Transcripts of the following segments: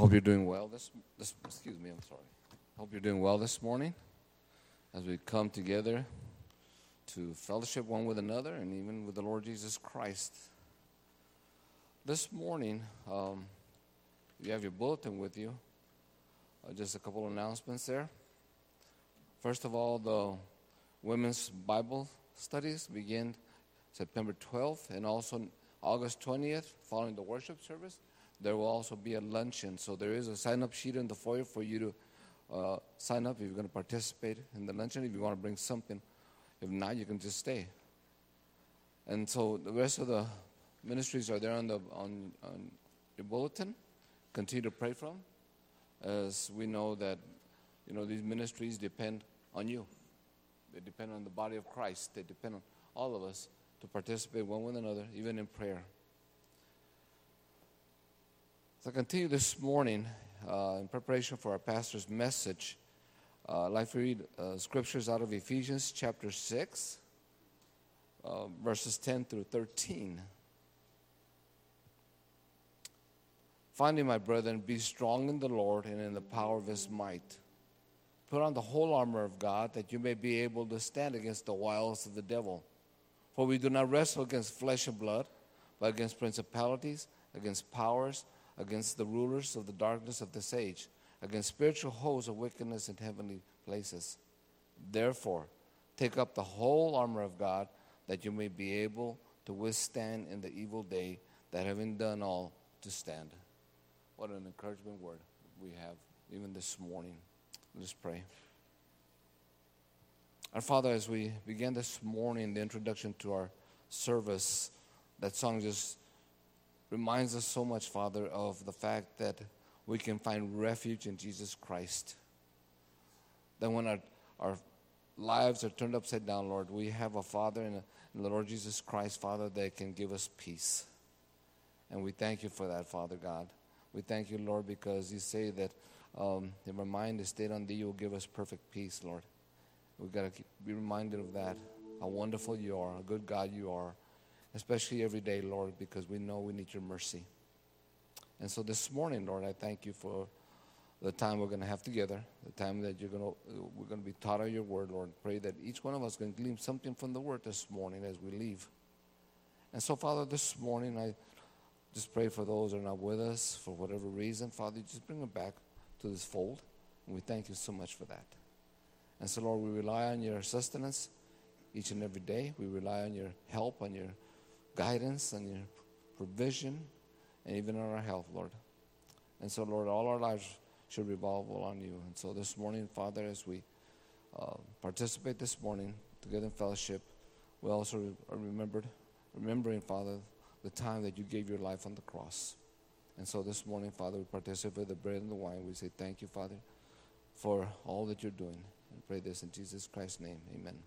Hope you're doing well this, this excuse me, I'm sorry. Hope you're doing well this morning as we come together to fellowship one with another and even with the Lord Jesus Christ. This morning, um, you have your bulletin with you. Uh, just a couple of announcements there. First of all, the women's Bible studies begin September 12th and also August 20th, following the worship service. There will also be a luncheon. So there is a sign up sheet in the foyer for you to uh, sign up if you're going to participate in the luncheon, if you want to bring something. If not, you can just stay. And so the rest of the ministries are there on, the, on, on your bulletin. Continue to pray from, as we know that you know these ministries depend on you. They depend on the body of Christ. They depend on all of us to participate one with another, even in prayer. So I continue this morning uh, in preparation for our pastor's message. Uh, I'd like to read uh, scriptures out of Ephesians chapter 6, uh, verses 10 through 13. Finally, my brethren, be strong in the Lord and in the power of his might. Put on the whole armor of God that you may be able to stand against the wiles of the devil. For we do not wrestle against flesh and blood, but against principalities, against powers, against the rulers of the darkness of this age, against spiritual hosts of wickedness in heavenly places. Therefore, take up the whole armor of God that you may be able to withstand in the evil day, that having done all, to stand. What an encouragement word we have even this morning. Let's pray. Our Father, as we began this morning, the introduction to our service, that song just reminds us so much, Father, of the fact that we can find refuge in Jesus Christ. That when our, our lives are turned upside down, Lord, we have a Father in the Lord Jesus Christ, Father, that can give us peace. And we thank you for that, Father God. We thank you, Lord, because you say that um, if our mind is stayed on thee, you will give us perfect peace, Lord. We've got to be reminded of that, how wonderful you are, a good God you are, especially every day, Lord, because we know we need your mercy. And so this morning, Lord, I thank you for the time we're going to have together, the time that you're going to, we're going to be taught of your word, Lord. Pray that each one of us can glean something from the word this morning as we leave. And so, Father, this morning, I just pray for those that are not with us for whatever reason. Father, just bring them back to this fold. And we thank you so much for that. And so, Lord, we rely on your sustenance each and every day. We rely on your help, on your guidance, and your provision, and even on our health, Lord. And so, Lord, all our lives should revolve on you. And so this morning, Father, as we uh, participate this morning together in fellowship, we also are remembered, remembering, Father, the time that you gave your life on the cross. And so this morning, Father, we participate with the bread and the wine. We say thank you, Father, for all that you're doing. And pray this in Jesus Christ's name. Amen.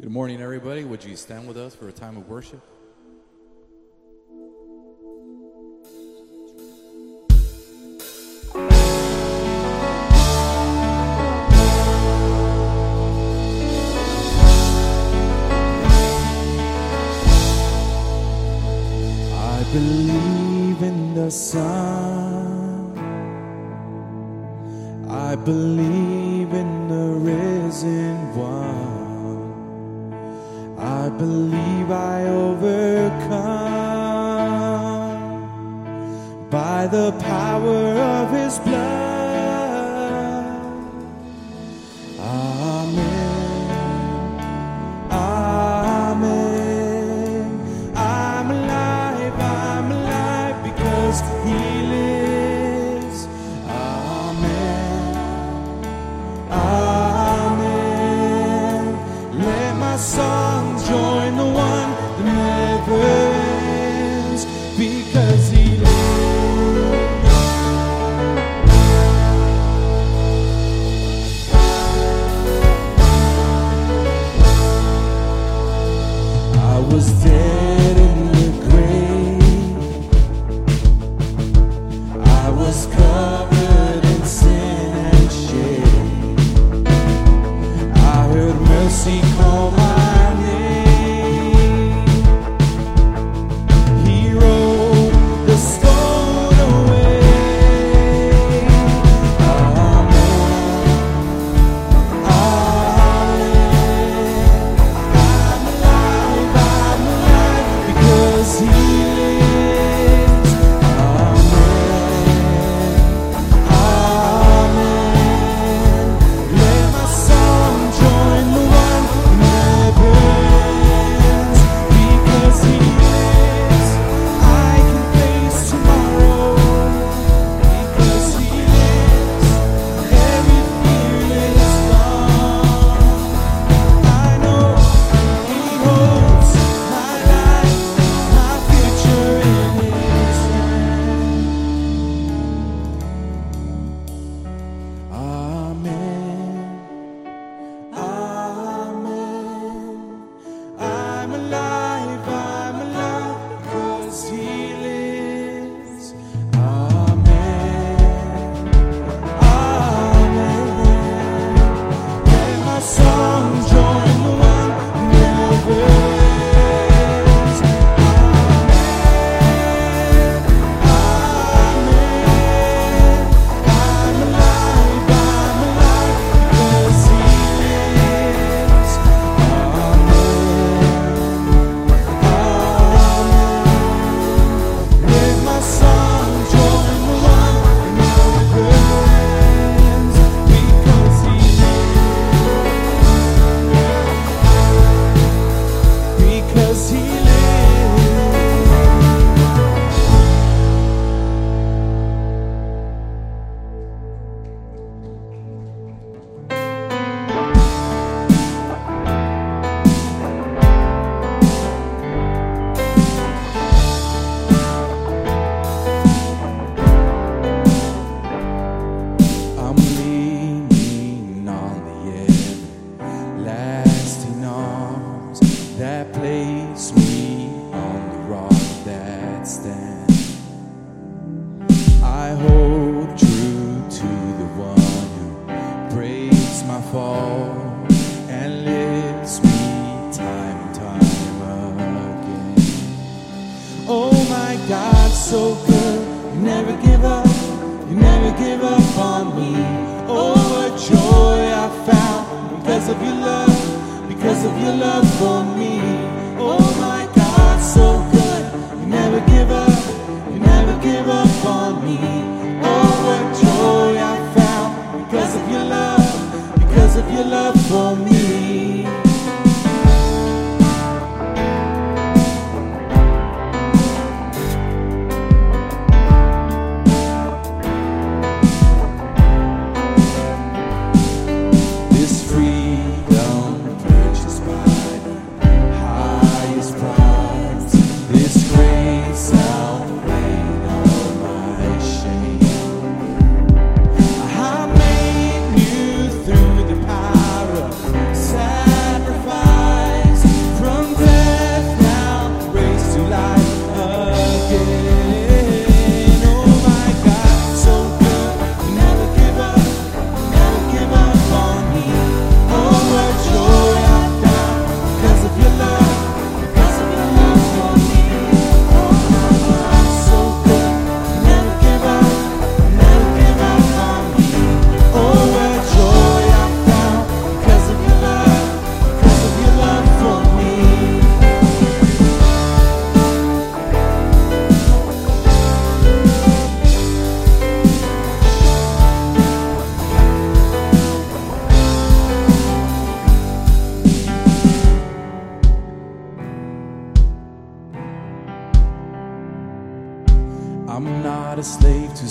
Good morning, everybody. Would you stand with us for a time of worship? I believe in the sun. I believe I believe I overcome by the power of his blood.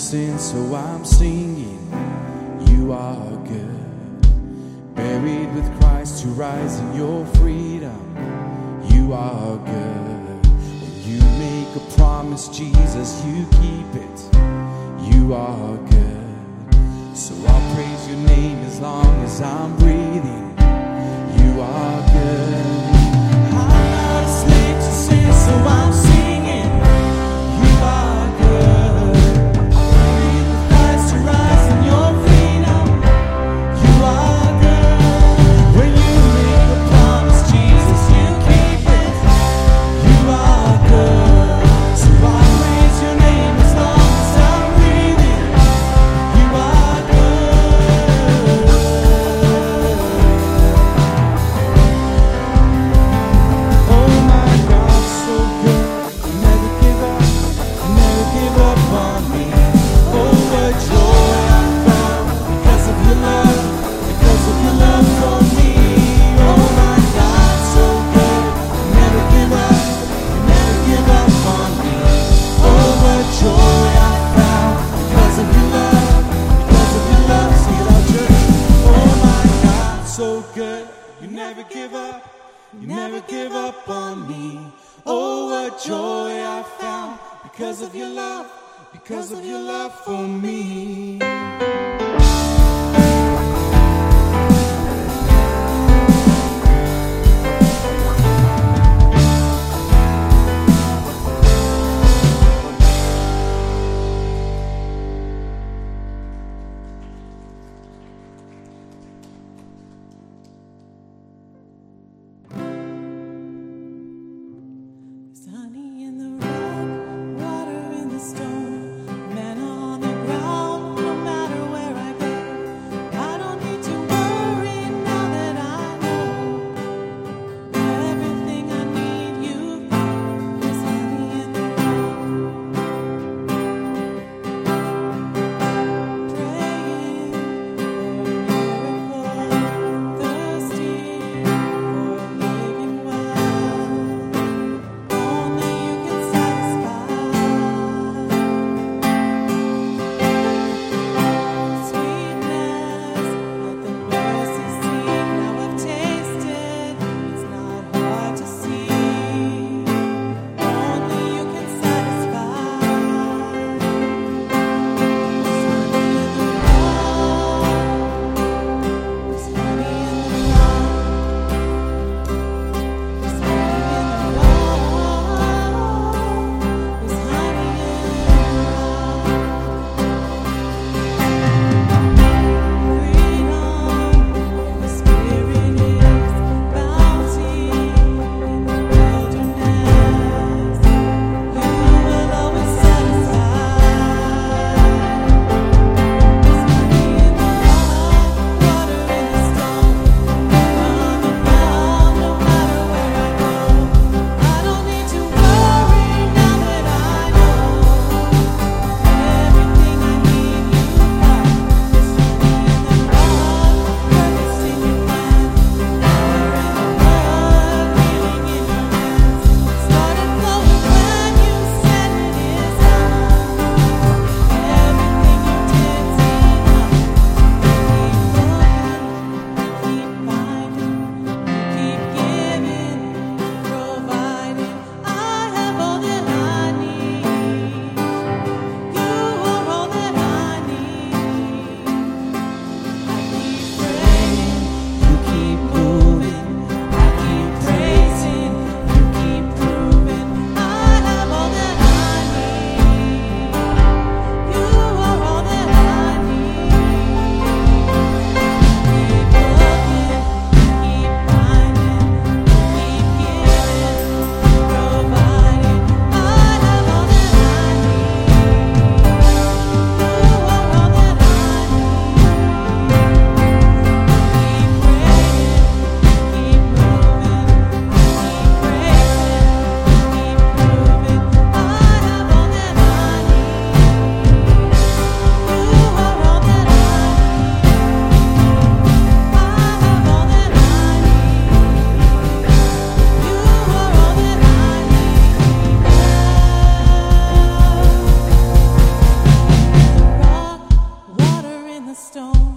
sin, so I'm singing, You are good. Buried with Christ to rise in your freedom, You are good. When you make a promise, Jesus, you keep it, You are good. So I'll praise your name as long as I'm breathing, You are good. I'm not a to sin, so I'm give up on me. Oh, what joy I found because of your love, because of your love for me. stone.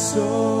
Soul.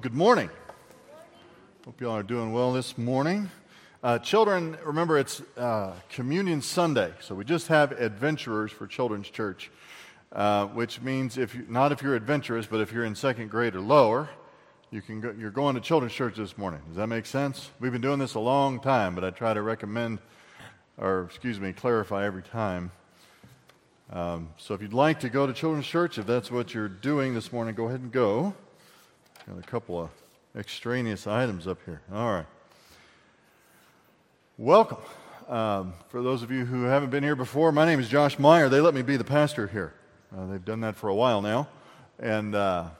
Good morning. Hope you all are doing well this morning. Uh, children, remember it's uh, Communion Sunday, so we just have adventurers for Children's Church. uh, which means if you, not if you're adventurous, but if you're in second grade or lower, you can go, you're going to children's church this morning. Does that make sense? We've been doing this a long time, but I try to recommend, or excuse me, clarify every time. Um, so if you'd like to go to children's church, if that's what you're doing this morning, go ahead and go. Got a couple of extraneous items up here. All right. Welcome. Um, for those of you who haven't been here before, my name is Josh Meyer. They let me be the pastor here. Uh, they've done that for a while now. And uh,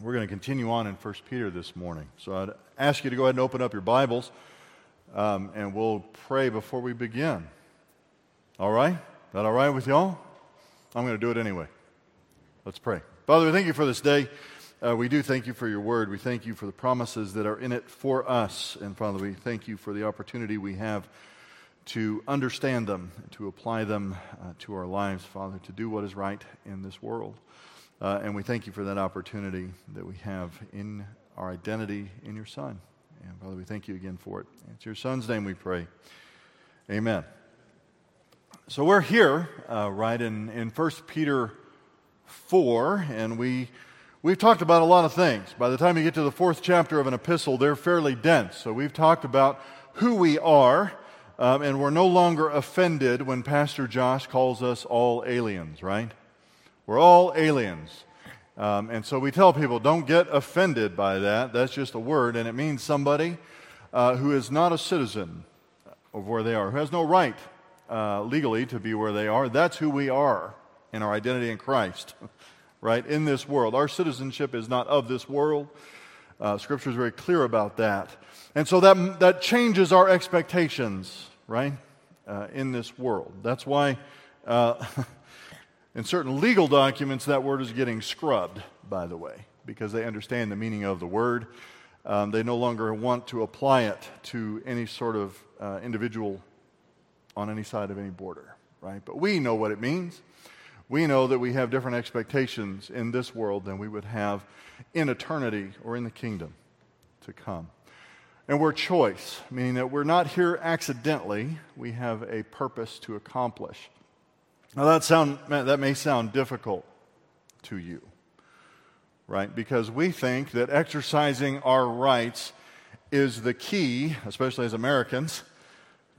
we're going to continue on in 1 Peter this morning. So I'd ask you to go ahead and open up your Bibles, um, and we'll pray before we begin. All right? That all right with y'all? I'm going to do it anyway. Let's pray. Father, we thank you for this day. Uh, we do thank you for your word. We thank you for the promises that are in it for us. And Father, we thank you for the opportunity we have to understand them, to apply them uh, to our lives, Father, to do what is right in this world. Uh, and we thank you for that opportunity that we have in our identity in your Son. And Father, we thank you again for it. It's your Son's name we pray. Amen. So we're here, uh, right, in, in 1 Peter 4, and we, we've talked about a lot of things. By the time you get to the fourth chapter of an epistle, they're fairly dense. So we've talked about who we are, um, and we're no longer offended when Pastor Josh calls us all aliens, right? We're all aliens. Um, and so we tell people don't get offended by that. That's just a word, and it means somebody uh, who is not a citizen of where they are, who has no right uh, legally to be where they are. That's who we are in our identity in Christ, right? In this world. Our citizenship is not of this world. Uh, scripture is very clear about that. And so that, that changes our expectations, right, uh, in this world. That's why. Uh, In certain legal documents, that word is getting scrubbed, by the way, because they understand the meaning of the word. Um, they no longer want to apply it to any sort of uh, individual on any side of any border, right? But we know what it means. We know that we have different expectations in this world than we would have in eternity or in the kingdom to come. And we're choice, meaning that we're not here accidentally. We have a purpose to accomplish. Now, that, sound, that may sound difficult to you, right? Because we think that exercising our rights is the key, especially as Americans,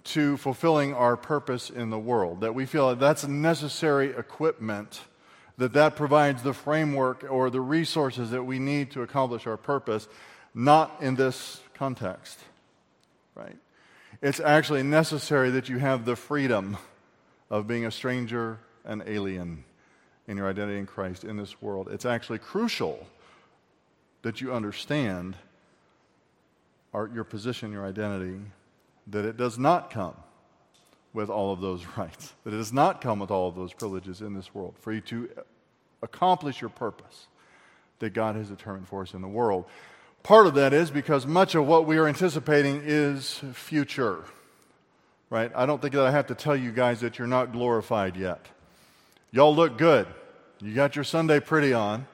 to fulfilling our purpose in the world. That we feel that that's necessary equipment, that that provides the framework or the resources that we need to accomplish our purpose, not in this context, right? It's actually necessary that you have the freedom of being a stranger and alien in your identity in Christ in this world. It's actually crucial that you understand our, your position, your identity, that it does not come with all of those rights, that it does not come with all of those privileges in this world for you to accomplish your purpose that God has determined for us in the world. Part of that is because much of what we are anticipating is future right? I don't think that I have to tell you guys that you're not glorified yet. Y'all look good. You got your Sunday pretty on,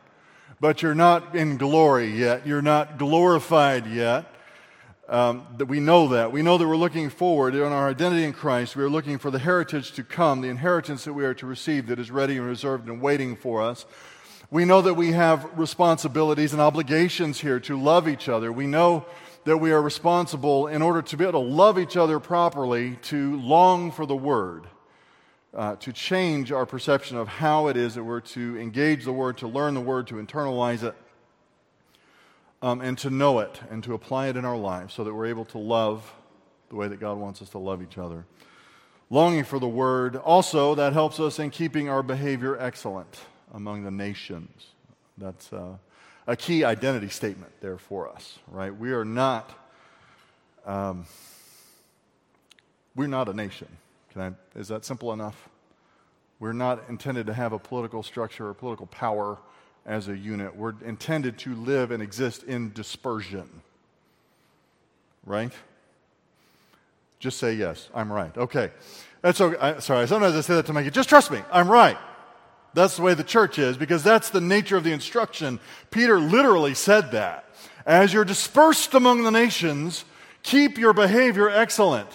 but you're not in glory yet. You're not glorified yet. Um, that we know that. We know that we're looking forward in our identity in Christ. We are looking for the heritage to come, the inheritance that we are to receive that is ready and reserved and waiting for us. We know that we have responsibilities and obligations here to love each other. We know that we are responsible in order to be able to love each other properly, to long for the Word, uh, to change our perception of how it is that we're to engage the Word, to learn the Word, to internalize it, um, and to know it and to apply it in our lives so that we're able to love the way that God wants us to love each other. Longing for the Word, also, that helps us in keeping our behavior excellent among the nations. That's. Uh, a key identity statement there for us, right? We are not, um, we're not a nation. Can I, is that simple enough? We're not intended to have a political structure or political power as a unit. We're intended to live and exist in dispersion, right? Just say yes. I'm right. Okay. That's okay. I, sorry. Sometimes I say that to make it. Just trust me. I'm right. That's the way the church is because that's the nature of the instruction. Peter literally said that. As you're dispersed among the nations, keep your behavior excellent.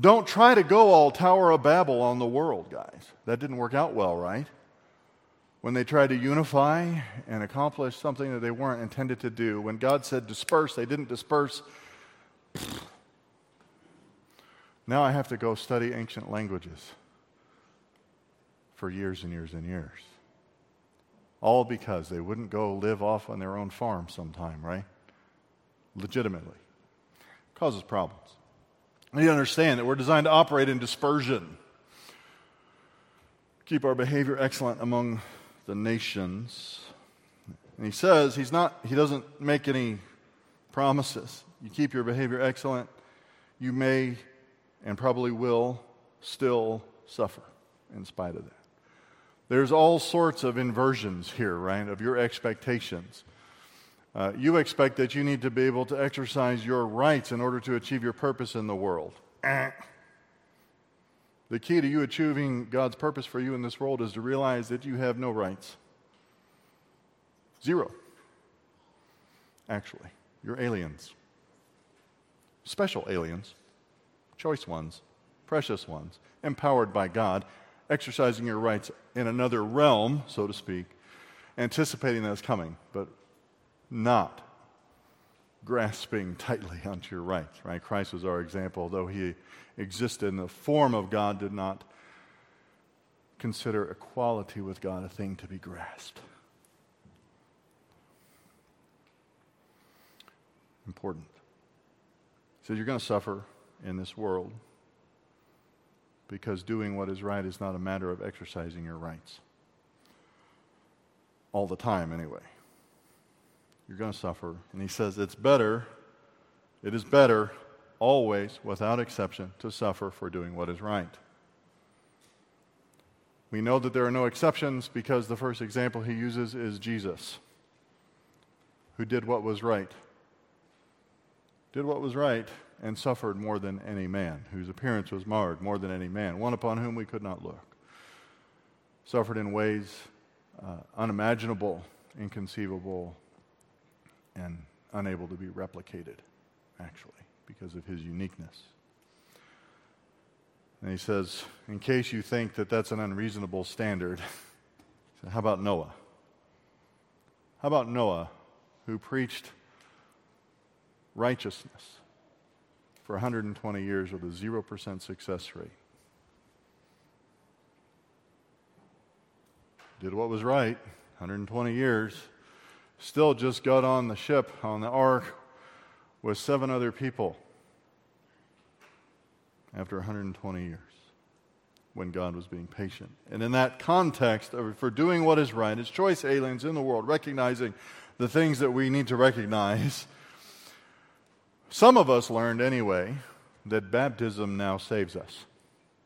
Don't try to go all Tower of Babel on the world, guys. That didn't work out well, right? When they tried to unify and accomplish something that they weren't intended to do, when God said disperse, they didn't disperse. Now I have to go study ancient languages for years and years and years. All because they wouldn't go live off on their own farm sometime, right? Legitimately. Causes problems. We need to understand that we're designed to operate in dispersion. Keep our behavior excellent among the nations. And he says he's not, he doesn't make any promises. You keep your behavior excellent, you may and probably will still suffer in spite of that. There's all sorts of inversions here, right, of your expectations. Uh, you expect that you need to be able to exercise your rights in order to achieve your purpose in the world. the key to you achieving God's purpose for you in this world is to realize that you have no rights. Zero. Actually, you're aliens. Special aliens, choice ones, precious ones, empowered by God, exercising your rights in another realm, so to speak, anticipating that it's coming, but not grasping tightly onto your rights, right? Christ was our example. Though he existed in the form of God, did not consider equality with God a thing to be grasped. Important. He says, You're going to suffer in this world because doing what is right is not a matter of exercising your rights. All the time, anyway. You're going to suffer. And he says, It's better, it is better, always, without exception, to suffer for doing what is right. We know that there are no exceptions because the first example he uses is Jesus, who did what was right. Did what was right and suffered more than any man, whose appearance was marred more than any man, one upon whom we could not look. Suffered in ways uh, unimaginable, inconceivable, and unable to be replicated, actually, because of his uniqueness. And he says, in case you think that that's an unreasonable standard, how about Noah? How about Noah, who preached righteousness? for 120 years with a 0% success rate. Did what was right, 120 years. Still just got on the ship, on the ark, with seven other people after 120 years when God was being patient. And in that context of, for doing what is right, as choice aliens in the world, recognizing the things that we need to recognize some of us learned anyway that baptism now saves us,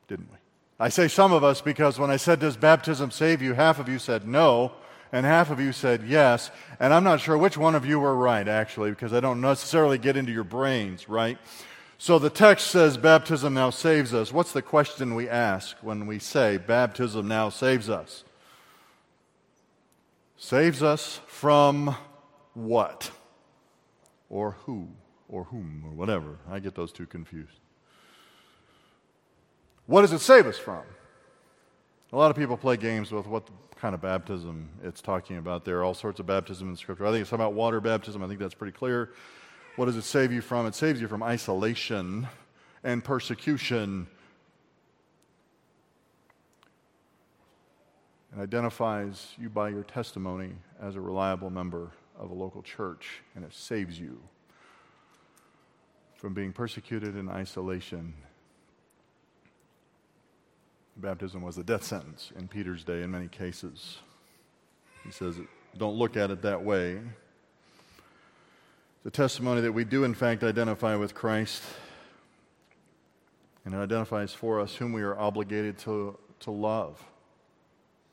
didn't we? I say some of us because when I said, Does baptism save you? half of you said no, and half of you said yes. And I'm not sure which one of you were right, actually, because I don't necessarily get into your brains, right? So the text says baptism now saves us. What's the question we ask when we say baptism now saves us? Saves us from what? Or who? or whom or whatever. I get those two confused. What does it save us from? A lot of people play games with what kind of baptism it's talking about. There are all sorts of baptism in Scripture. I think it's about water baptism. I think that's pretty clear. What does it save you from? It saves you from isolation and persecution. It identifies you by your testimony as a reliable member of a local church, and it saves you from being persecuted in isolation. Baptism was a death sentence in Peter's day in many cases. He says, don't look at it that way. The testimony that we do, in fact, identify with Christ, and it identifies for us whom we are obligated to, to love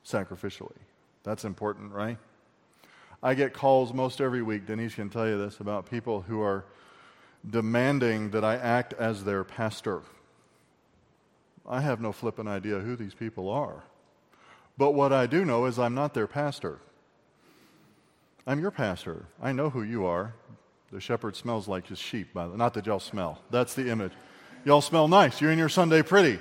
sacrificially. That's important, right? I get calls most every week, Denise can tell you this, about people who are demanding that I act as their pastor. I have no flippant idea who these people are. But what I do know is I'm not their pastor. I'm your pastor. I know who you are. The shepherd smells like his sheep, by the, not that y'all smell. That's the image. Y'all smell nice. You're in your Sunday pretty.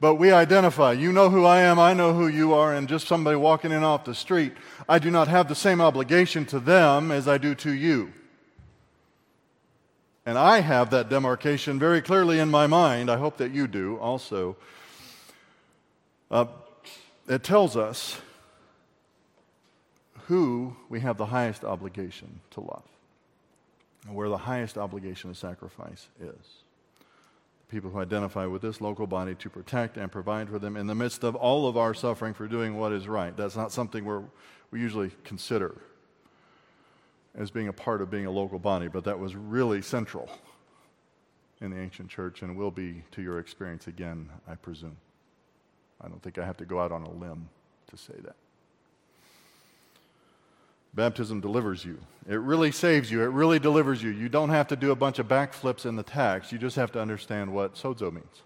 But we identify. You know who I am, I know who you are, and just somebody walking in off the street, I do not have the same obligation to them as I do to you. And I have that demarcation very clearly in my mind. I hope that you do also. Uh, it tells us who we have the highest obligation to love and where the highest obligation of sacrifice is The people who identify with this local body to protect and provide for them in the midst of all of our suffering for doing what is right. That's not something we we usually consider as being a part of being a local body, but that was really central in the ancient church and will be to your experience again, I presume. I don't think I have to go out on a limb to say that. Baptism delivers you. It really saves you. It really delivers you. You don't have to do a bunch of backflips in the text. You just have to understand what sozo means.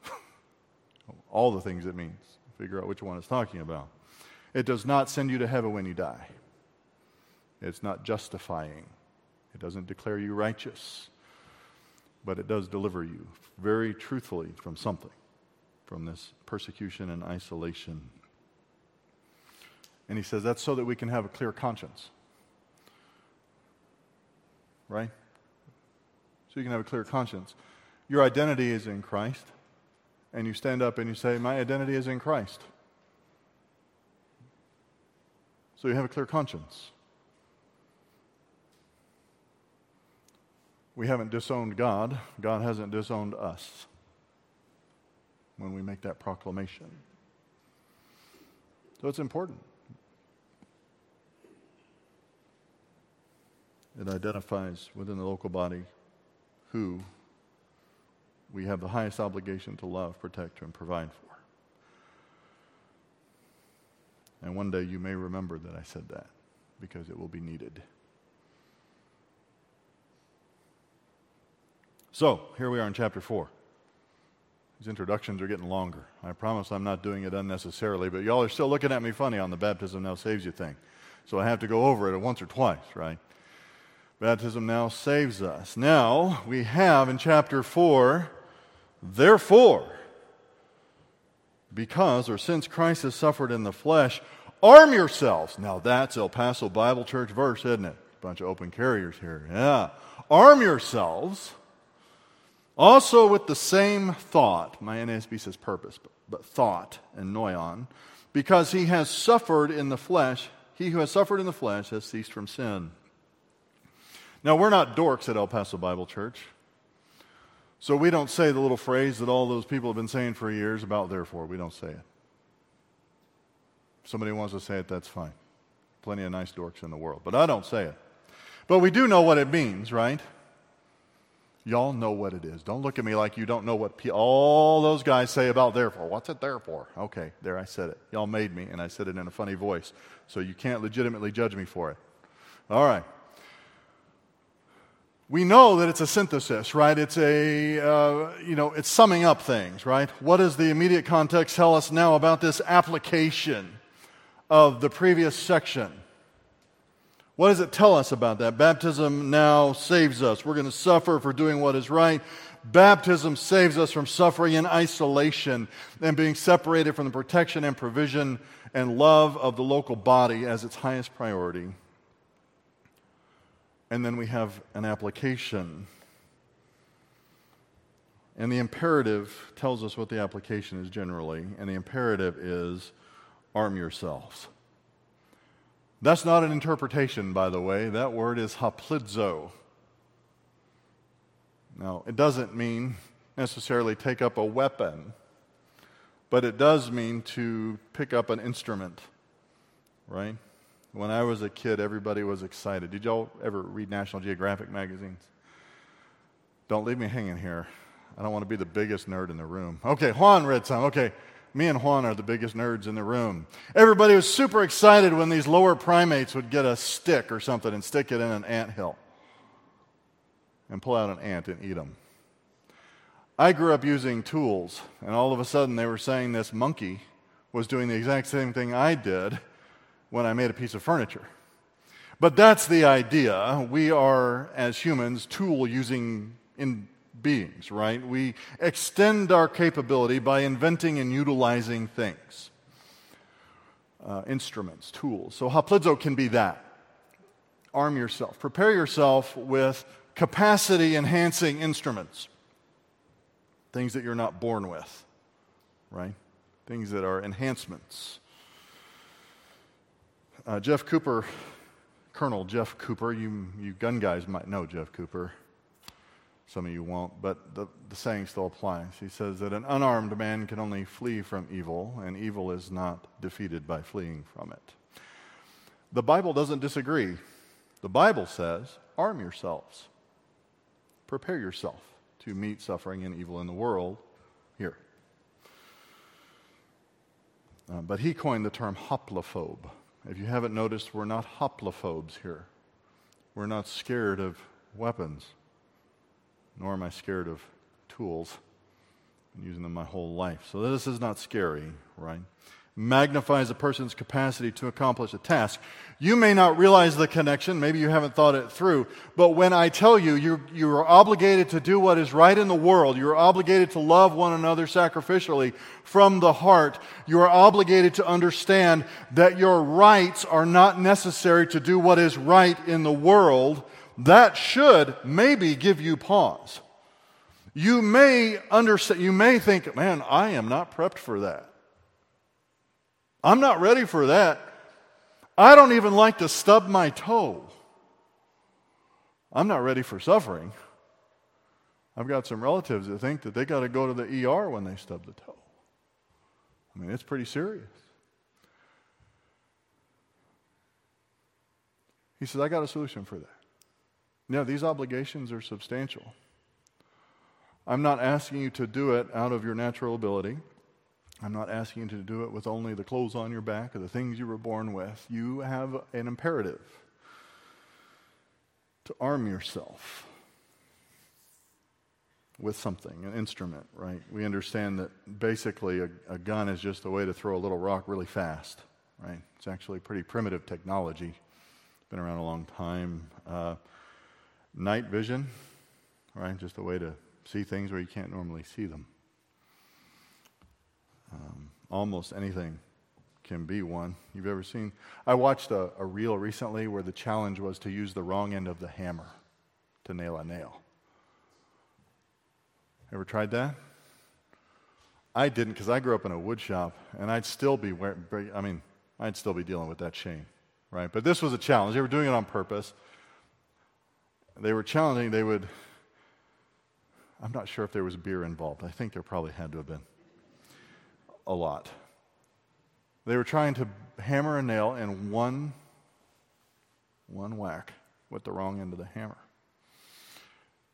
All the things it means. Figure out which one it's talking about. It does not send you to heaven when you die. It's not justifying. It doesn't declare you righteous. But it does deliver you very truthfully from something, from this persecution and isolation. And he says that's so that we can have a clear conscience right? So you can have a clear conscience. Your identity is in Christ, and you stand up and you say, My identity is in Christ. So you have a clear conscience. We haven't disowned God, God hasn't disowned us when we make that proclamation. So it's important. It identifies within the local body who we have the highest obligation to love, protect, and provide for. And one day you may remember that I said that because it will be needed. So, here we are in chapter 4. These introductions are getting longer. I promise I'm not doing it unnecessarily, but y'all are still looking at me funny on the baptism now saves you thing. So I have to go over it once or twice, right? Baptism now saves us. Now, we have in chapter 4, therefore, because or since Christ has suffered in the flesh, arm yourselves. Now, that's El Paso Bible Church verse, isn't it? Bunch of open carriers here. Yeah. Arm yourselves also with the same thought. My NASB says purpose, but, but thought ennoian. Because he has suffered in the flesh, he who has suffered in the flesh has ceased from sin now, we're not dorks at El Paso Bible Church. So we don't say the little phrase that all those people have been saying for years about therefore. We don't say it. If somebody wants to say it, that's fine. Plenty of nice dorks in the world. But I don't say it. But we do know what it means, right? Y'all know what it is. Don't look at me like you don't know what pe- all those guys say about therefore. What's it there for? Okay, there I said it. Y'all made me, and I said it in a funny voice. So you can't legitimately judge me for it. All right we know that it's a synthesis, right? It's a, uh, you know, it's summing up things, right? What does the immediate context tell us now about this application of the previous section? What does it tell us about that? Baptism now saves us. We're going to suffer for doing what is right. Baptism saves us from suffering in isolation and being separated from the protection and provision and love of the local body as its highest priority and then we have an application. And the imperative tells us what the application is generally, and the imperative is arm yourselves. That's not an interpretation, by the way. That word is hoplizo. Now, it doesn't mean necessarily take up a weapon, but it does mean to pick up an instrument, right? When I was a kid, everybody was excited. Did y'all ever read National Geographic magazines? Don't leave me hanging here. I don't want to be the biggest nerd in the room. Okay, Juan read some. Okay, me and Juan are the biggest nerds in the room. Everybody was super excited when these lower primates would get a stick or something and stick it in an ant hill and pull out an ant and eat them. I grew up using tools, and all of a sudden they were saying this monkey was doing the exact same thing I did when I made a piece of furniture. But that's the idea. We are, as humans, tool using in beings, right? We extend our capability by inventing and utilizing things, uh, instruments, tools. So, hoplizo can be that. Arm yourself, prepare yourself with capacity enhancing instruments, things that you're not born with, right? Things that are enhancements. Uh, Jeff Cooper, Colonel Jeff Cooper, you, you gun guys might know Jeff Cooper. Some of you won't, but the, the saying still applies. He says that an unarmed man can only flee from evil, and evil is not defeated by fleeing from it. The Bible doesn't disagree. The Bible says, arm yourselves, prepare yourself to meet suffering and evil in the world here. Uh, but he coined the term hoplophobe. If you haven't noticed, we're not hoplophobes here. We're not scared of weapons nor am I scared of tools. I'm using them my whole life. So this is not scary, right? Magnifies a person's capacity to accomplish a task. You may not realize the connection, maybe you haven't thought it through, but when I tell you you, you are obligated to do what is right in the world, you're obligated to love one another sacrificially from the heart, you are obligated to understand that your rights are not necessary to do what is right in the world that should maybe give you pause. You may understand, you may think, man, I am not prepped for that. I'm not ready for that. I don't even like to stub my toe. I'm not ready for suffering. I've got some relatives that think that they got to go to the ER when they stub the toe. I mean, it's pretty serious. He says, I got a solution for that. Now, these obligations are substantial. I'm not asking you to do it out of your natural ability. I'm not asking you to do it with only the clothes on your back or the things you were born with. You have an imperative to arm yourself with something, an instrument, right? We understand that basically a, a, gun is just a way to throw a little rock really fast, right? It's actually pretty primitive technology. Been around a long time. Uh, night vision, right? Just a way to see things where you can't normally see them. Um, almost anything can be one. You've ever seen? I watched a, a reel recently where the challenge was to use the wrong end of the hammer to nail a nail. Ever tried that? I didn't because I grew up in a wood shop and I'd still be wearing, I mean, I'd still be dealing with that shame, right? But this was a challenge. They were doing it on purpose they were challenging, they would, I'm not sure if there was beer involved. I think there probably had to have been a lot. They were trying to hammer a nail in one, one whack with the wrong end of the hammer.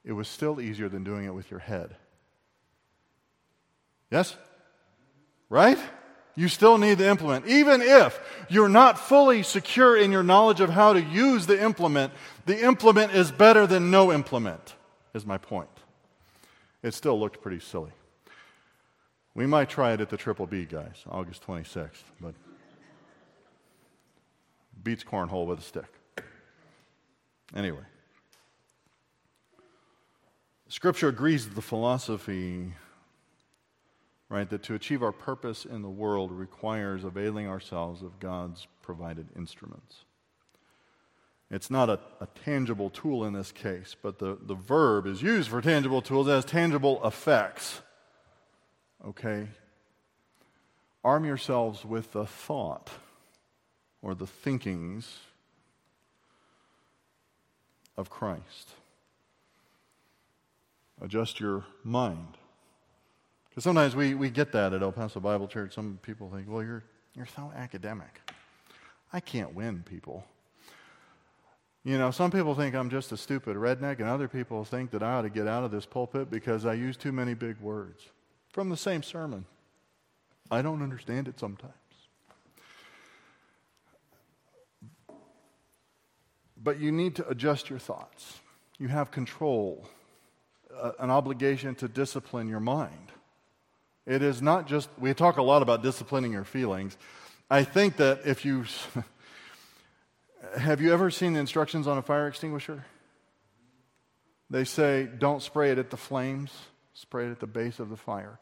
It was still easier than doing it with your head. Yes? Right? You still need the implement. Even if you're not fully secure in your knowledge of how to use the implement, the implement is better than no implement, is my point. It still looked pretty silly. We might try it at the Triple B, guys, August 26th, but beats cornhole with a stick. Anyway, Scripture agrees with the philosophy right? That to achieve our purpose in the world requires availing ourselves of God's provided instruments. It's not a, a, tangible tool in this case, but the, the verb is used for tangible tools as tangible effects. Okay? Arm yourselves with the thought or the thinkings of Christ. Adjust your mind because sometimes we, we get that at El Paso Bible Church. Some people think, well, you're, you're so academic. I can't win people. You know, some people think I'm just a stupid redneck, and other people think that I ought to get out of this pulpit because I use too many big words from the same sermon. I don't understand it sometimes. But you need to adjust your thoughts. You have control, uh, an obligation to discipline your mind. It is not just, we talk a lot about disciplining your feelings. I think that if you, have you ever seen the instructions on a fire extinguisher? They say, don't spray it at the flames, spray it at the base of the fire.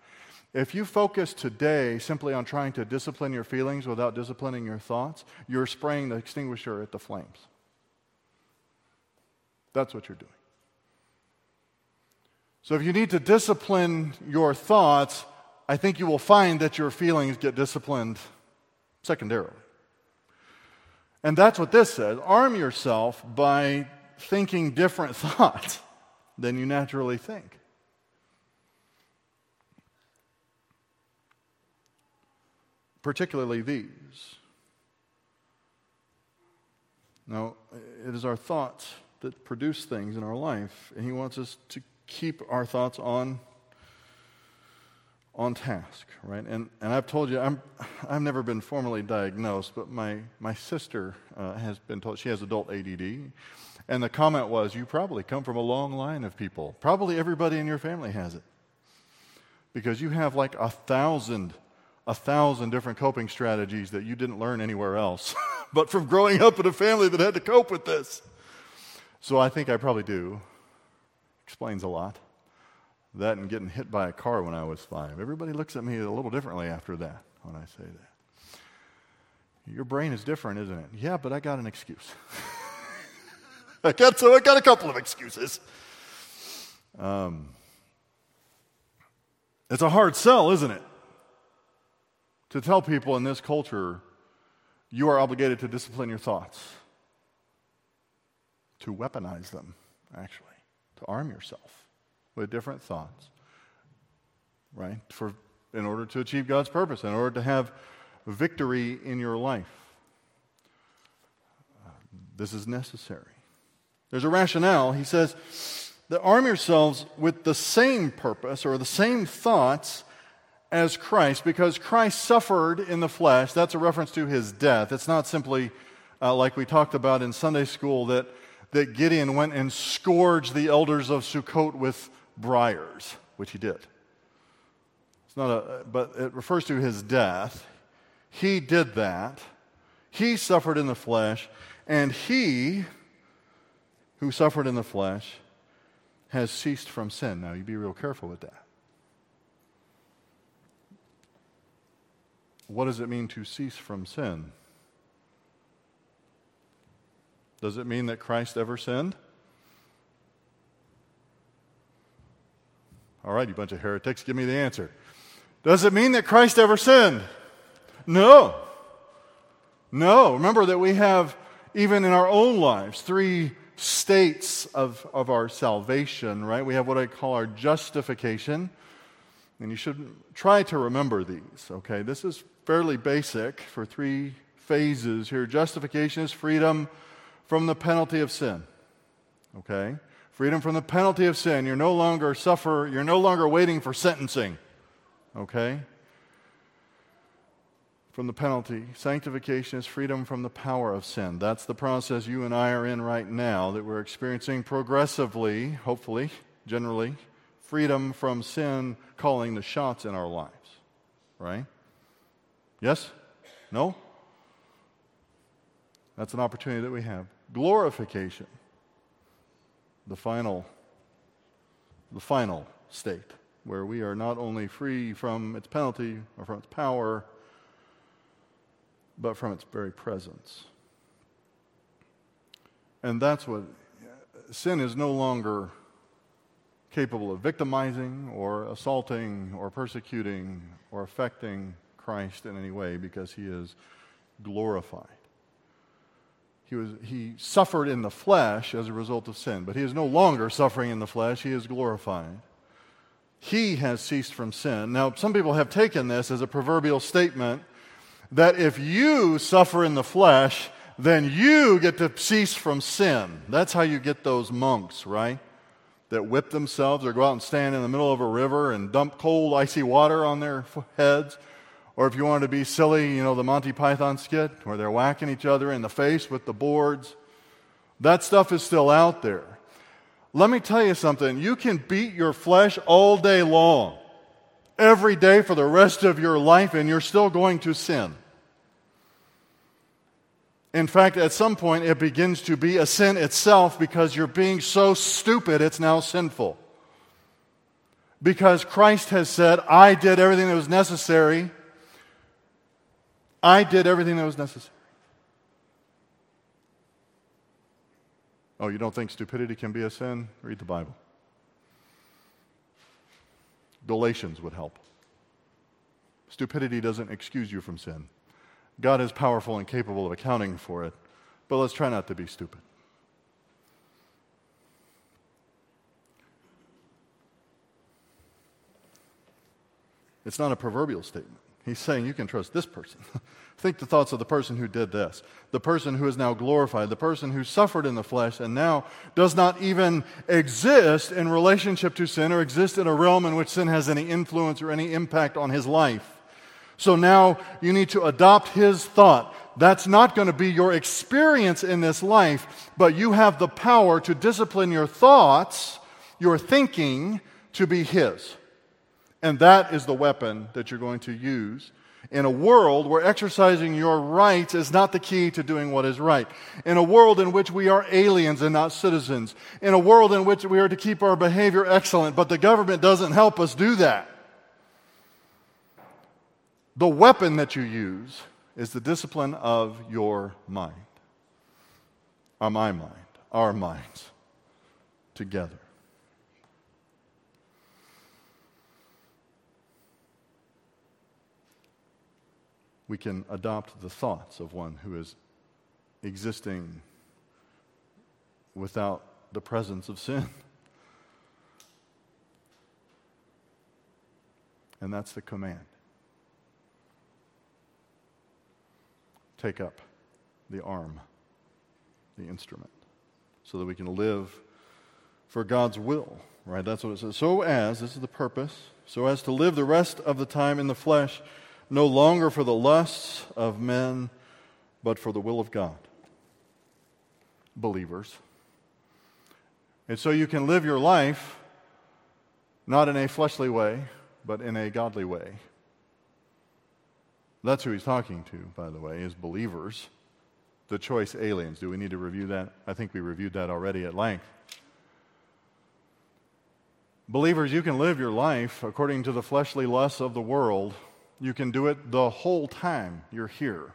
If you focus today simply on trying to discipline your feelings without disciplining your thoughts, you're spraying the extinguisher at the flames. That's what you're doing. So if you need to discipline your thoughts, I think you will find that your feelings get disciplined secondarily. And that's what this says arm yourself by thinking different thoughts than you naturally think. Particularly these. Now, it is our thoughts that produce things in our life, and He wants us to keep our thoughts on on task, right? And, and I've told you, I'm, I've never been formally diagnosed, but my, my sister uh, has been told she has adult ADD. And the comment was, You probably come from a long line of people. Probably everybody in your family has it. Because you have like a thousand, a thousand different coping strategies that you didn't learn anywhere else, but from growing up in a family that had to cope with this. So I think I probably do. Explains a lot. That and getting hit by a car when I was five. Everybody looks at me a little differently after that when I say that. Your brain is different, isn't it? Yeah, but I got an excuse. I got so I got a couple of excuses. Um, it's a hard sell, isn't it? To tell people in this culture, you are obligated to discipline your thoughts, to weaponize them, actually, to arm yourself with different thoughts, right? For, in order to achieve God's purpose, in order to have victory in your life. Uh, this is necessary. There's a rationale. He says that arm yourselves with the same purpose or the same thoughts as Christ, because Christ suffered in the flesh. That's a reference to his death. It's not simply uh, like we talked about in Sunday school that, that Gideon went and scourged the elders of Sukkot with briars, which he did. It's not a, but it refers to his death. He did that. He suffered in the flesh, and he who suffered in the flesh has ceased from sin. Now, you be real careful with that. What does it mean to cease from sin? Does it mean that Christ ever sinned? All right, you bunch of heretics, give me the answer. Does it mean that Christ ever sinned? No. No. Remember that we have, even in our own lives, three states of, of our salvation, right? We have what I call our justification. And you should try to remember these, okay? This is fairly basic for three phases here. Justification is freedom from the penalty of sin, okay? Freedom from the penalty of sin. You're no longer suffer, you're no longer waiting for sentencing. Okay? From the penalty. Sanctification is freedom from the power of sin. That's the process you and I are in right now that we're experiencing progressively, hopefully, generally. Freedom from sin calling the shots in our lives. Right? Yes? No? That's an opportunity that we have. Glorification the final, the final state, where we are not only free from its penalty or from its power, but from its very presence. And that's what sin is no longer capable of victimizing or assaulting or persecuting or affecting Christ in any way because he is glorified. He, was, he suffered in the flesh as a result of sin, but he is no longer suffering in the flesh. He is glorified. He has ceased from sin. Now, some people have taken this as a proverbial statement that if you suffer in the flesh, then you get to cease from sin. That's how you get those monks, right? That whip themselves or go out and stand in the middle of a river and dump cold, icy water on their heads or if you wanted to be silly, you know, the Monty Python skit where they're whacking each other in the face with the boards. That stuff is still out there. Let me tell you something. You can beat your flesh all day long, every day for the rest of your life, and you're still going to sin. In fact, at some point, it begins to be a sin itself because you're being so stupid, it's now sinful. Because Christ has said, I did everything that was necessary. I did everything that was necessary. Oh, you don't think stupidity can be a sin? Read the Bible. Galatians would help. Stupidity doesn't excuse you from sin. God is powerful and capable of accounting for it, but let's try not to be stupid. It's not a proverbial statement. He's saying you can trust this person. Think the thoughts of the person who did this, the person who is now glorified, the person who suffered in the flesh and now does not even exist in relationship to sin or exist in a realm in which sin has any influence or any impact on his life. So now you need to adopt his thought. That's not going to be your experience in this life, but you have the power to discipline your thoughts, your thinking, to be his. And that is the weapon that you're going to use in a world where exercising your rights is not the key to doing what is right. In a world in which we are aliens and not citizens. In a world in which we are to keep our behavior excellent, but the government doesn't help us do that. The weapon that you use is the discipline of your mind. Or my mind, our minds together. We can adopt the thoughts of one who is existing without the presence of sin. And that's the command. take up the arm, the instrument, so that we can live for God's will, right? That's what it says. So as, this is the purpose, so as to live the rest of the time in the flesh, no longer for the lusts of men, but for the will of God. Believers. And so you can live your life not in a fleshly way, but in a godly way. That's who he's talking to, by the way, is believers. The choice aliens. Do we need to review that? I think we reviewed that already at length. Believers, you can live your life according to the fleshly lusts of the world. You can do it the whole time you're here.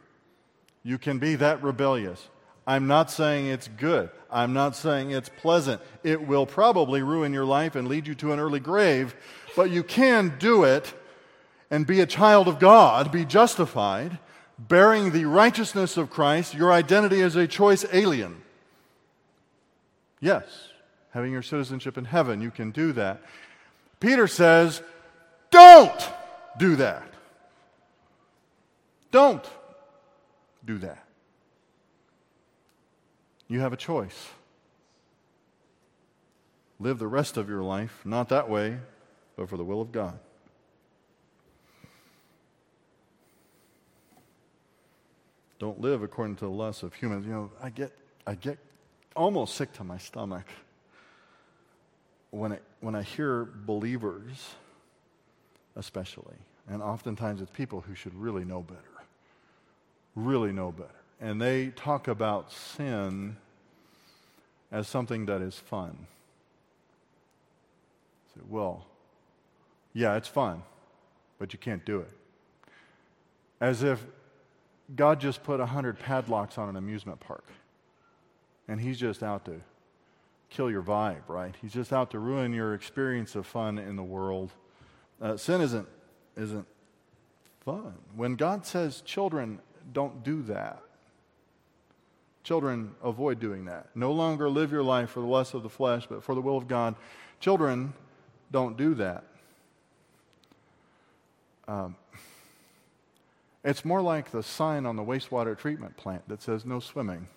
You can be that rebellious. I'm not saying it's good. I'm not saying it's pleasant. It will probably ruin your life and lead you to an early grave, but you can do it and be a child of God, be justified, bearing the righteousness of Christ, your identity as a choice alien. Yes, having your citizenship in heaven, you can do that. Peter says, don't do that. Don't do that. You have a choice. Live the rest of your life not that way, but for the will of God. Don't live according to the lusts of humans. You know, I get, I get almost sick to my stomach when, it, when I hear believers, especially, and oftentimes it's people who should really know better, really know better. And they talk about sin as something that is fun. Say, well, yeah, it's fun, but you can't do it. As if God just put 100 padlocks on an amusement park. And He's just out to kill your vibe, right? He's just out to ruin your experience of fun in the world. Uh, sin isn't, isn't fun. When God says, children, don't do that, children, avoid doing that. No longer live your life for the lust of the flesh, but for the will of God. Children, don't do that. Um, it's more like the sign on the wastewater treatment plant that says no swimming.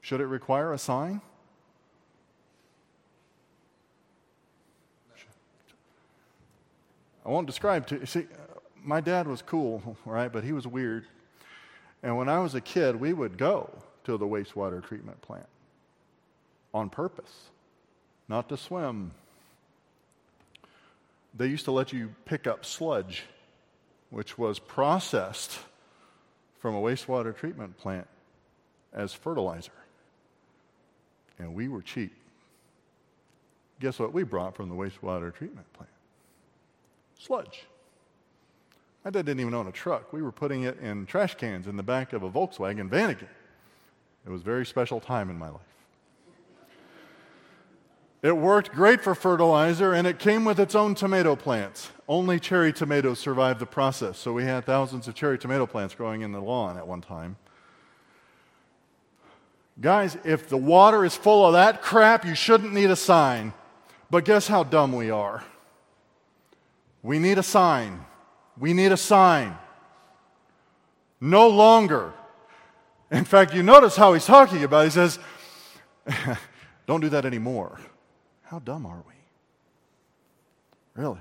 Should it require a sign? I won't describe to you. See, my dad was cool, right? But he was weird. And when I was a kid, we would go to the wastewater treatment plant on purpose, not to swim they used to let you pick up sludge which was processed from a wastewater treatment plant as fertilizer. And we were cheap. Guess what we brought from the wastewater treatment plant? Sludge. My dad didn't even own a truck. We were putting it in trash cans in the back of a Volkswagen Vanagon. It was a very special time in my life. It worked great for fertilizer and it came with its own tomato plants. Only cherry tomatoes survived the process, so we had thousands of cherry tomato plants growing in the lawn at one time. Guys, if the water is full of that crap, you shouldn't need a sign. But guess how dumb we are? We need a sign. We need a sign. No longer. In fact, you notice how he's talking about it. He says, Don't do that anymore. How dumb are we? Really?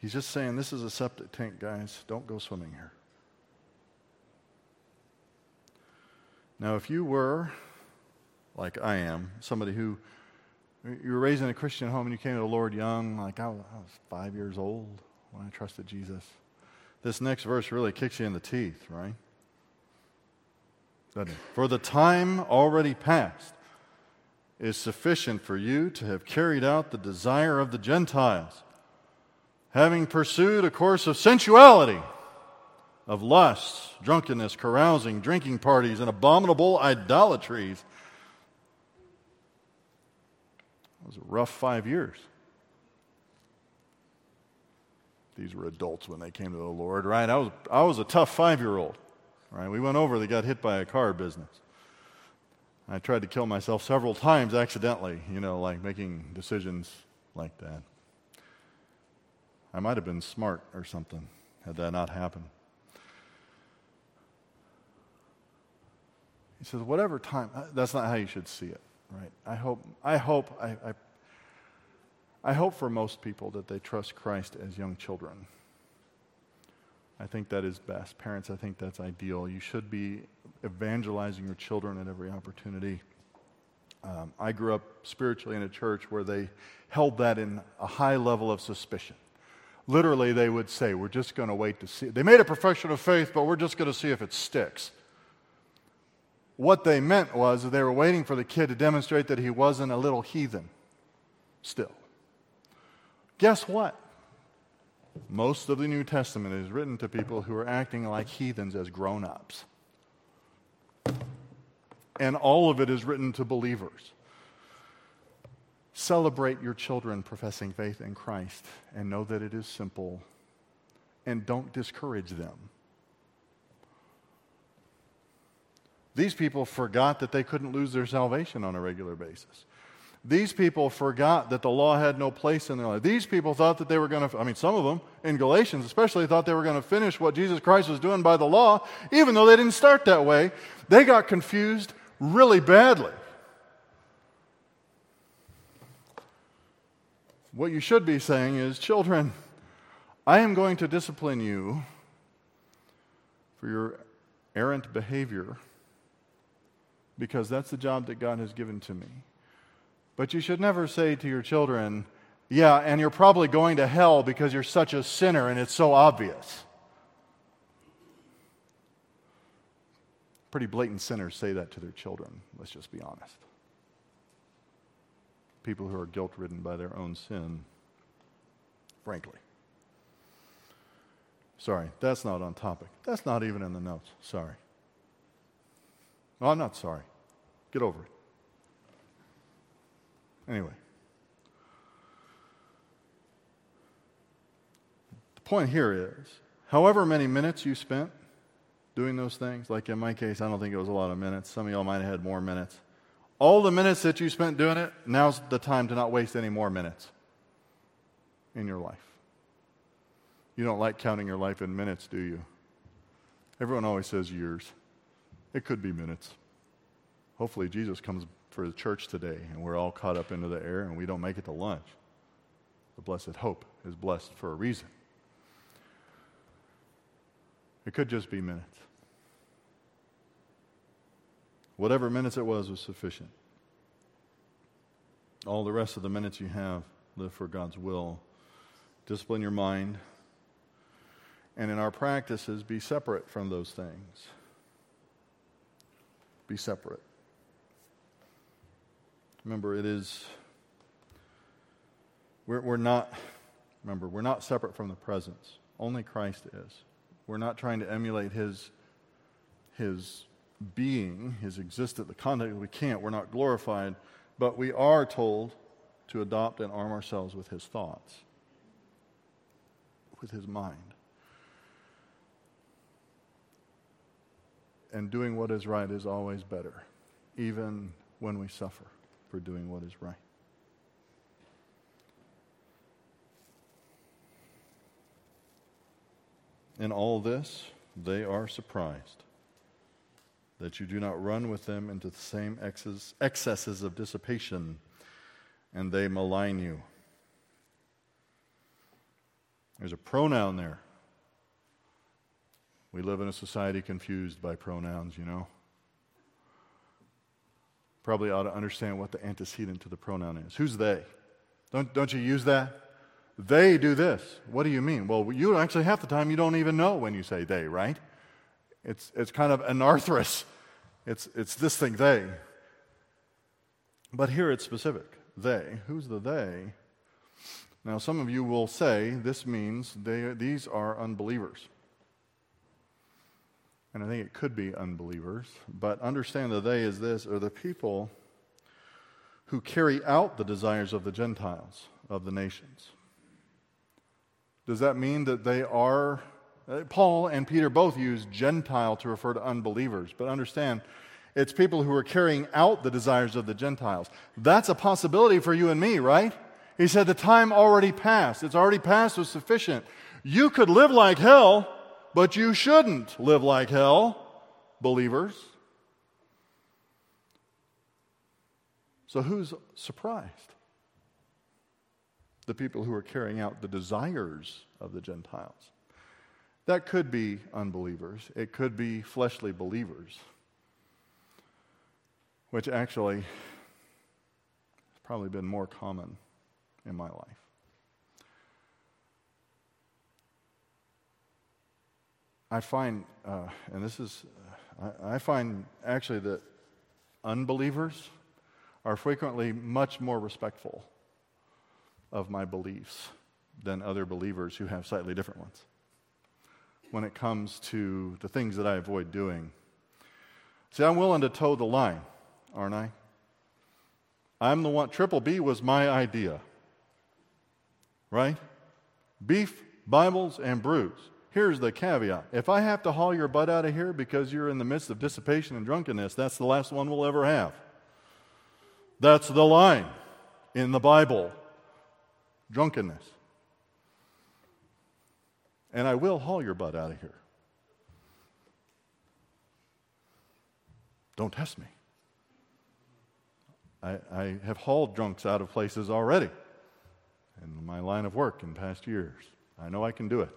He's just saying, This is a septic tank, guys. Don't go swimming here. Now, if you were, like I am, somebody who you were raised in a Christian home and you came to the Lord young, like I was, five years old when I trusted Jesus, this next verse really kicks you in the teeth, right? Doesn't it? For the time already past is sufficient for you to have carried out the desire of the Gentiles, having pursued a course of sensuality of lusts, drunkenness, carousing, drinking parties, and abominable idolatries. It was a rough five years. These were adults when they came to the Lord, right? I was, I was a tough five year old, right? We went over, they got hit by a car business. I tried to kill myself several times accidentally, you know, like making decisions like that. I might have been smart or something had that not happened. He says, whatever time, uh, that's not how you should see it, right? I hope, I hope, I, I, I hope for most people that they trust Christ as young children. I think that is best. Parents, I think that's ideal. You should be evangelizing your children at every opportunity. Um, I grew up spiritually in a church where they held that in a high level of suspicion. Literally, they would say, We're just going to wait to see. They made a profession of faith, but we're just going to see if it sticks. What they meant was that they were waiting for the kid to demonstrate that he wasn't a little heathen still. Guess what? Most of the New Testament is written to people who are acting like heathens as grown ups. And all of it is written to believers. Celebrate your children professing faith in Christ and know that it is simple. And don't discourage them. These people forgot that they couldn't lose their salvation on a regular basis. These people forgot that the law had no place in their life. These people thought that they were going to, I mean, some of them in Galatians especially thought they were going to finish what Jesus Christ was doing by the law, even though they didn't start that way. They got confused really badly. What you should be saying is, children, I am going to discipline you for your errant behavior because that's the job that God has given to me. But you should never say to your children, Yeah, and you're probably going to hell because you're such a sinner and it's so obvious. Pretty blatant sinners say that to their children, let's just be honest. People who are guilt ridden by their own sin, frankly. Sorry, that's not on topic. That's not even in the notes. Sorry. Oh, I'm not sorry. Get over it. Anyway. The point here is however many minutes you spent doing those things, like in my case, I don't think it was a lot of minutes. Some of y'all might have had more minutes. All the minutes that you spent doing it, now's the time to not waste any more minutes in your life. You don't like counting your life in minutes, do you? Everyone always says years. It could be minutes. Hopefully, Jesus comes for the church today and we're all caught up into the air and we don't make it to lunch. The blessed hope is blessed for a reason. It could just be minutes. Whatever minutes it was was sufficient. All the rest of the minutes you have, live for God's will. Discipline your mind. And in our practices, be separate from those things. Be separate. Remember, it is, we're, we're not, remember, we're not separate from the presence. Only Christ is. We're not trying to emulate his, his being, his existence, the content. We can't. We're not glorified. But we are told to adopt and arm ourselves with his thoughts, with his mind. And doing what is right is always better, even when we suffer for doing what is right. In all this, they are surprised that you do not run with them into the same excess, excesses of dissipation, and they malign you. There's a pronoun there. We live in a society confused by pronouns, you know. Probably ought to understand what the antecedent to the pronoun is. Who's they? Don't, don't you use that? They do this. What do you mean? Well, you actually, half the time, you don't even know when you say they, right? It's, it's kind of anarthrous. It's, it's this thing, they. But here it's specific. They. Who's the they? Now, some of you will say this means they, these are unbelievers. And I think it could be unbelievers. But understand the they is this are the people who carry out the desires of the Gentiles, of the nations. Does that mean that they are uh, Paul and Peter both use Gentile to refer to unbelievers, but understand it's people who are carrying out the desires of the Gentiles. That's a possibility for you and me, right? He said, The time already passed. It's already passed was sufficient. You could live like hell, but you shouldn't live like hell, believers. So who's surprised? The people who are carrying out the desires of the Gentiles. That could be unbelievers, it could be fleshly believers, which actually has probably been more common in my life. I find, uh, and this is, uh, I, I find actually that unbelievers are frequently much more respectful of my beliefs than other believers who have slightly different ones when it comes to the things that I avoid doing. See, I'm willing to toe the line, aren't I? I'm the one, Triple B was my idea, right? Beef, Bibles, and brews. Here's the caveat if I have to haul your butt out of here because you're in the midst of dissipation and drunkenness, that's the last one we'll ever have. That's the line in the Bible drunkenness and I will haul your butt out of here. Don't test me. I, I have hauled drunks out of places already in my line of work in past years. I know I can do it.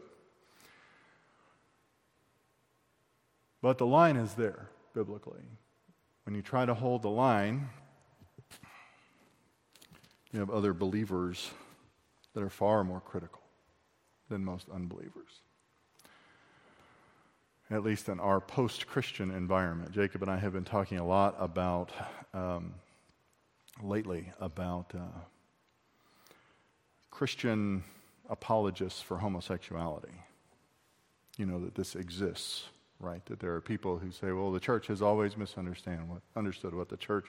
But the line is there biblically. When you try to hold the line, you have other believers that are far more critical than most unbelievers. At least in our post Christian environment. Jacob and I have been talking a lot about, um, lately, about uh, Christian apologists for homosexuality. You know, that this exists, right? That there are people who say, well, the church has always misunderstood what, understood what the church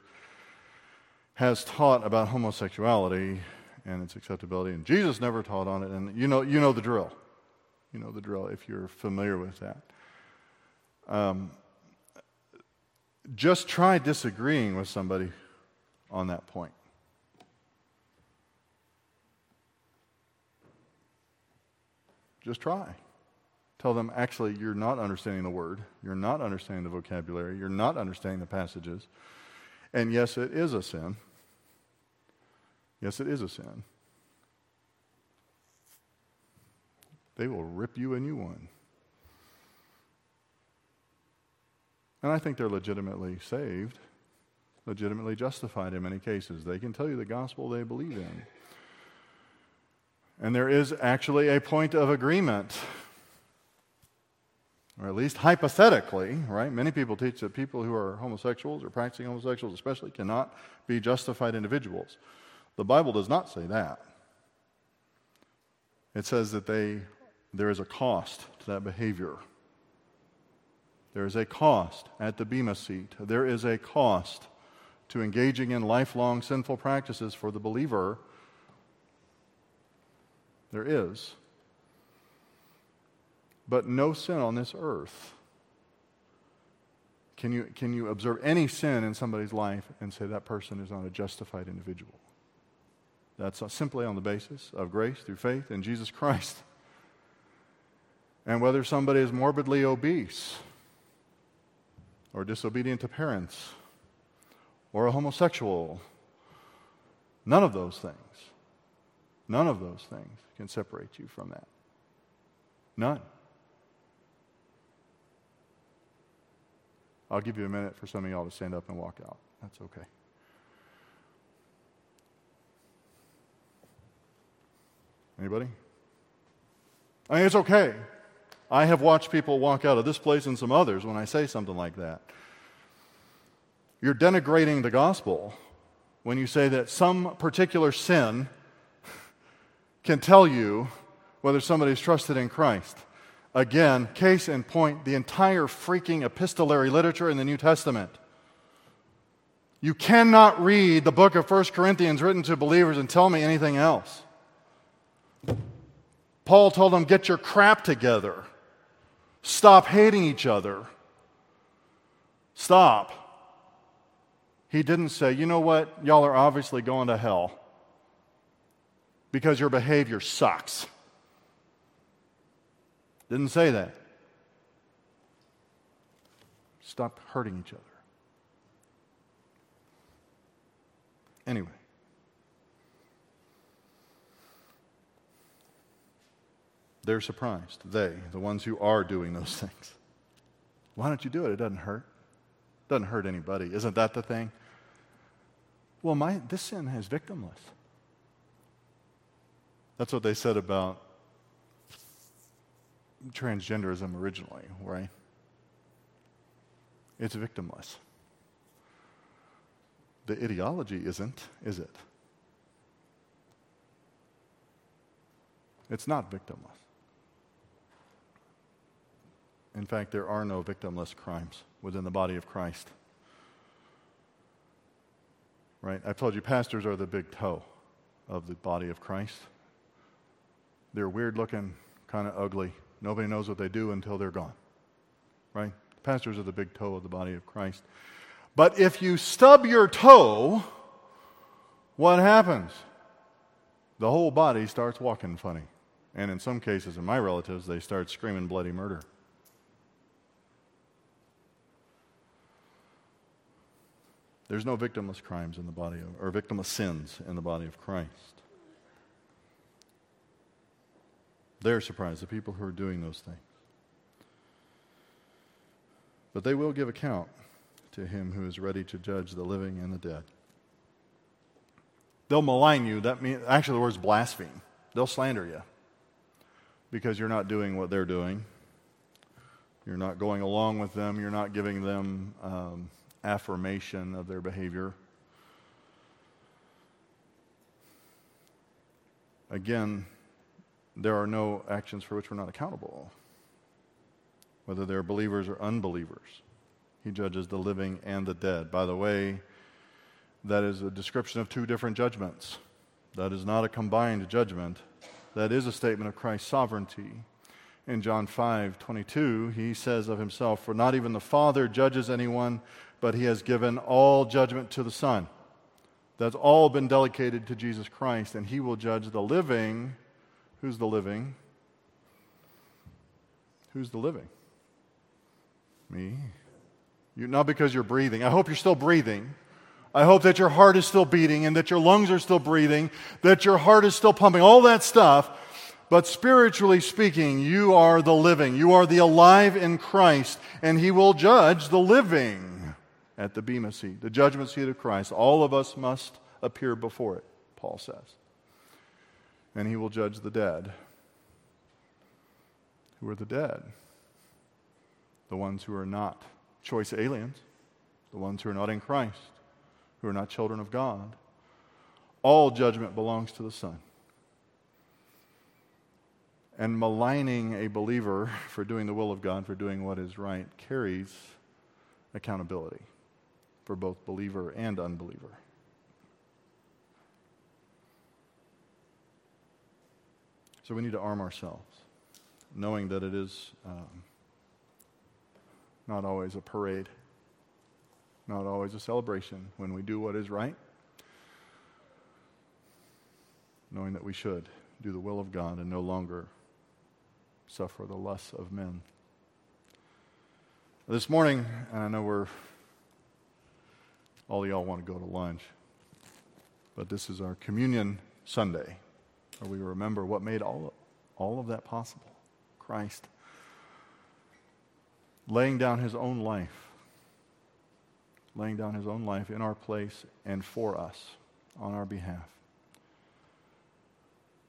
has taught about homosexuality and its acceptability. And Jesus never taught on it. And you know, you know the drill. You know the drill if you're familiar with that. Um, just try disagreeing with somebody on that point. Just try. Tell them, actually, you're not understanding the word, you're not understanding the vocabulary, you're not understanding the passages. And yes, it is a sin. Yes, it is a sin. They will rip you a new one. And I think they're legitimately saved. legitimately justified in many cases. They can tell you the gospel they believe in. And there is actually a point of agreement, or at least hypothetically, right? Many people teach that people who are homosexuals or practicing homosexuals, especially, cannot be justified individuals. The Bible does not say that. It says that they, there is a cost to that behavior. There is a cost at the Bema seat. There is a cost to engaging in lifelong sinful practices for the believer. There is. But no sin on this earth. Can you, can you observe any sin in somebody's life and say that person is not a justified individual? That's simply on the basis of grace through faith in Jesus Christ. And whether somebody is morbidly obese or disobedient to parents or a homosexual, none of those things, none of those things can separate you from that. None. I'll give you a minute for some of y'all to stand up and walk out. That's okay. Anybody? I mean, it's okay. I have watched people walk out of this place and some others when I say something like that. You're denigrating the gospel when you say that some particular sin can tell you whether somebody's trusted in Christ. Again, case in point, the entire freaking epistolary literature in the New Testament. You cannot read the book of 1 Corinthians written to believers and tell me anything else. Paul told them, Get your crap together. Stop hating each other. Stop. He didn't say, You know what? Y'all are obviously going to hell because your behavior sucks. Didn't say that. Stop hurting each other. Anyway. They're surprised. They, the ones who are doing those things. Why don't you do it? It doesn't hurt. It doesn't hurt anybody. Isn't that the thing? Well, my, this sin is victimless. That's what they said about transgenderism originally, right? It's victimless. The ideology isn't, is it? It's not victimless. In fact, there are no victimless crimes within the body of Christ. Right? I've told you, pastors are the big toe of the body of Christ. They're weird looking, kind of ugly. Nobody knows what they do until they're gone. Right? Pastors are the big toe of the body of Christ. But if you stub your toe, what happens? The whole body starts walking funny. And in some cases, in my relatives, they start screaming bloody murder. There's no victimless crimes in the body of, or victimless sins in the body of Christ. They're surprised, the people who are doing those things. But they will give account to him who is ready to judge the living and the dead. They'll malign you. That means, actually, the word's blaspheme. They'll slander you because you're not doing what they're doing. You're not going along with them. You're not giving them um, affirmation of their behavior. Again, there are no actions for which we're not accountable, whether they're believers or unbelievers. He judges the living and the dead. By the way, that is a description of two different judgments. That is not a combined judgment. That is a statement of Christ's sovereignty. In John 5 22, he says of himself, For not even the Father judges anyone, but he has given all judgment to the Son. That's all been delegated to Jesus Christ, and he will judge the living. Who's the living? Who's the living? Me. You, not because you're breathing. I hope you're still breathing. I hope that your heart is still beating and that your lungs are still breathing, that your heart is still pumping, all that stuff. But spiritually speaking, you are the living. You are the alive in Christ, and He will judge the living. at the Bema seat, the judgment seat of Christ. All of us must appear before it, Paul says. And he will judge the dead. Who are the dead? The ones who are not choice aliens, the ones who are not in Christ, who are not children of God. All judgment belongs to the Son. And maligning a believer for doing the will of God, for doing what is right, carries accountability for both believer and unbeliever. So we need to arm ourselves, knowing that it is um, not always a parade, not always a celebration when we do what is right, knowing that we should do the will of God and no longer suffer the lusts of men. This morning, and I know we're all y'all want to go to lunch, but this is our communion Sunday, where we remember what made all, all of that possible Christ laying down his own life, laying down his own life in our place and for us on our behalf.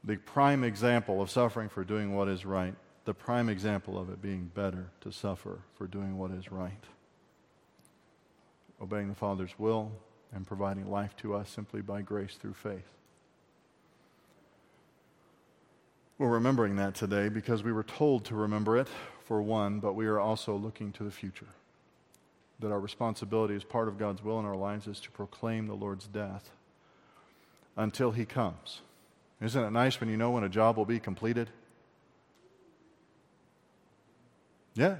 The prime example of suffering for doing what is right the prime example of it being better to suffer for doing what is right. Obeying the Father's will and providing life to us simply by grace through faith. We're remembering that today because we were told to remember it, for one, but we are also looking to the future. That our responsibility as part of God's will in our lives is to proclaim the Lord's death until He comes. Isn't it nice when you know when a job will be completed? Yeah.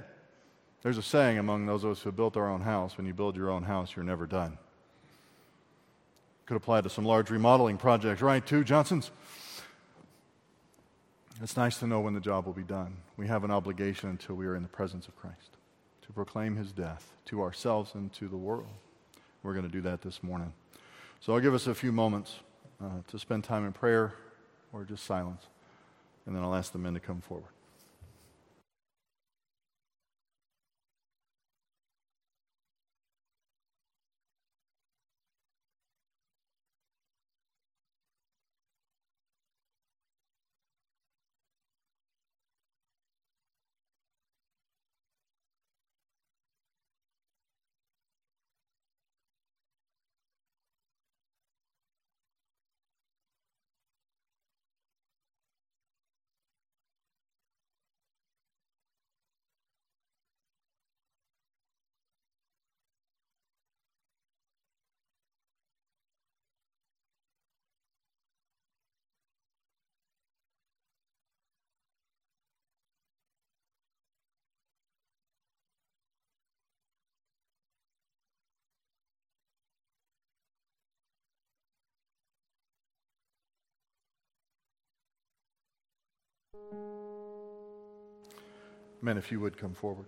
There's a saying among those of us who built our own house when you build your own house, you're never done. Could apply to some large remodeling projects, right, too, Johnson's? It's nice to know when the job will be done. We have an obligation until we are in the presence of Christ to proclaim his death to ourselves and to the world. We're going to do that this morning. So I'll give us a few moments uh, to spend time in prayer or just silence, and then I'll ask the men to come forward. Men, if you would come forward.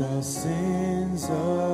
Our sins away,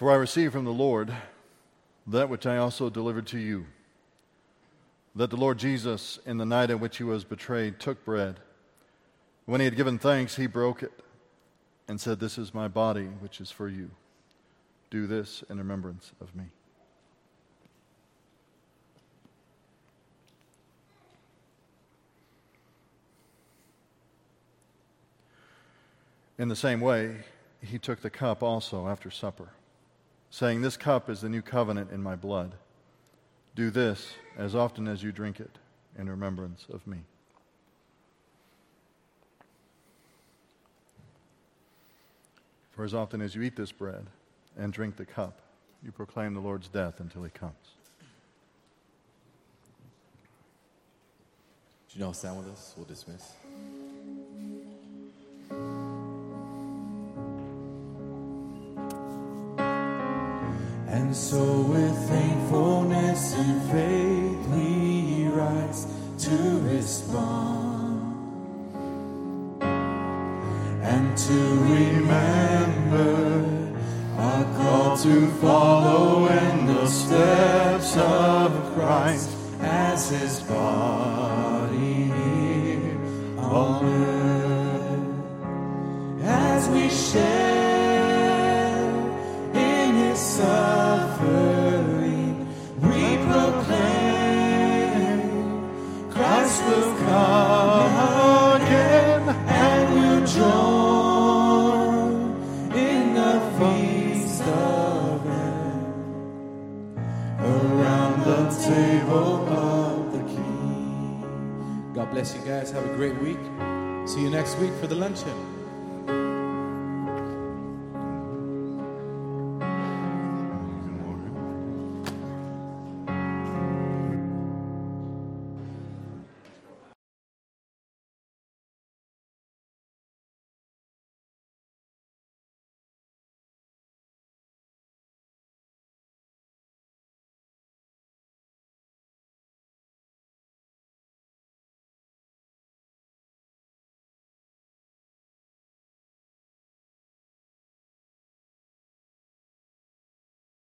For I received from the Lord that which I also delivered to you that the Lord Jesus, in the night in which he was betrayed, took bread. When he had given thanks, he broke it and said, This is my body, which is for you. Do this in remembrance of me. In the same way, he took the cup also after supper, saying, This cup is the new covenant in my blood. Do this as often as you drink it in remembrance of me. For as often as you eat this bread and drink the cup, you proclaim the Lord's death until he comes. Do you know, stand with us? We'll dismiss. And so with thankfulness and faith we rise to respond and to remember our call to follow in the steps of Christ as his body bless you guys. Have a great week. See you next week for the luncheon.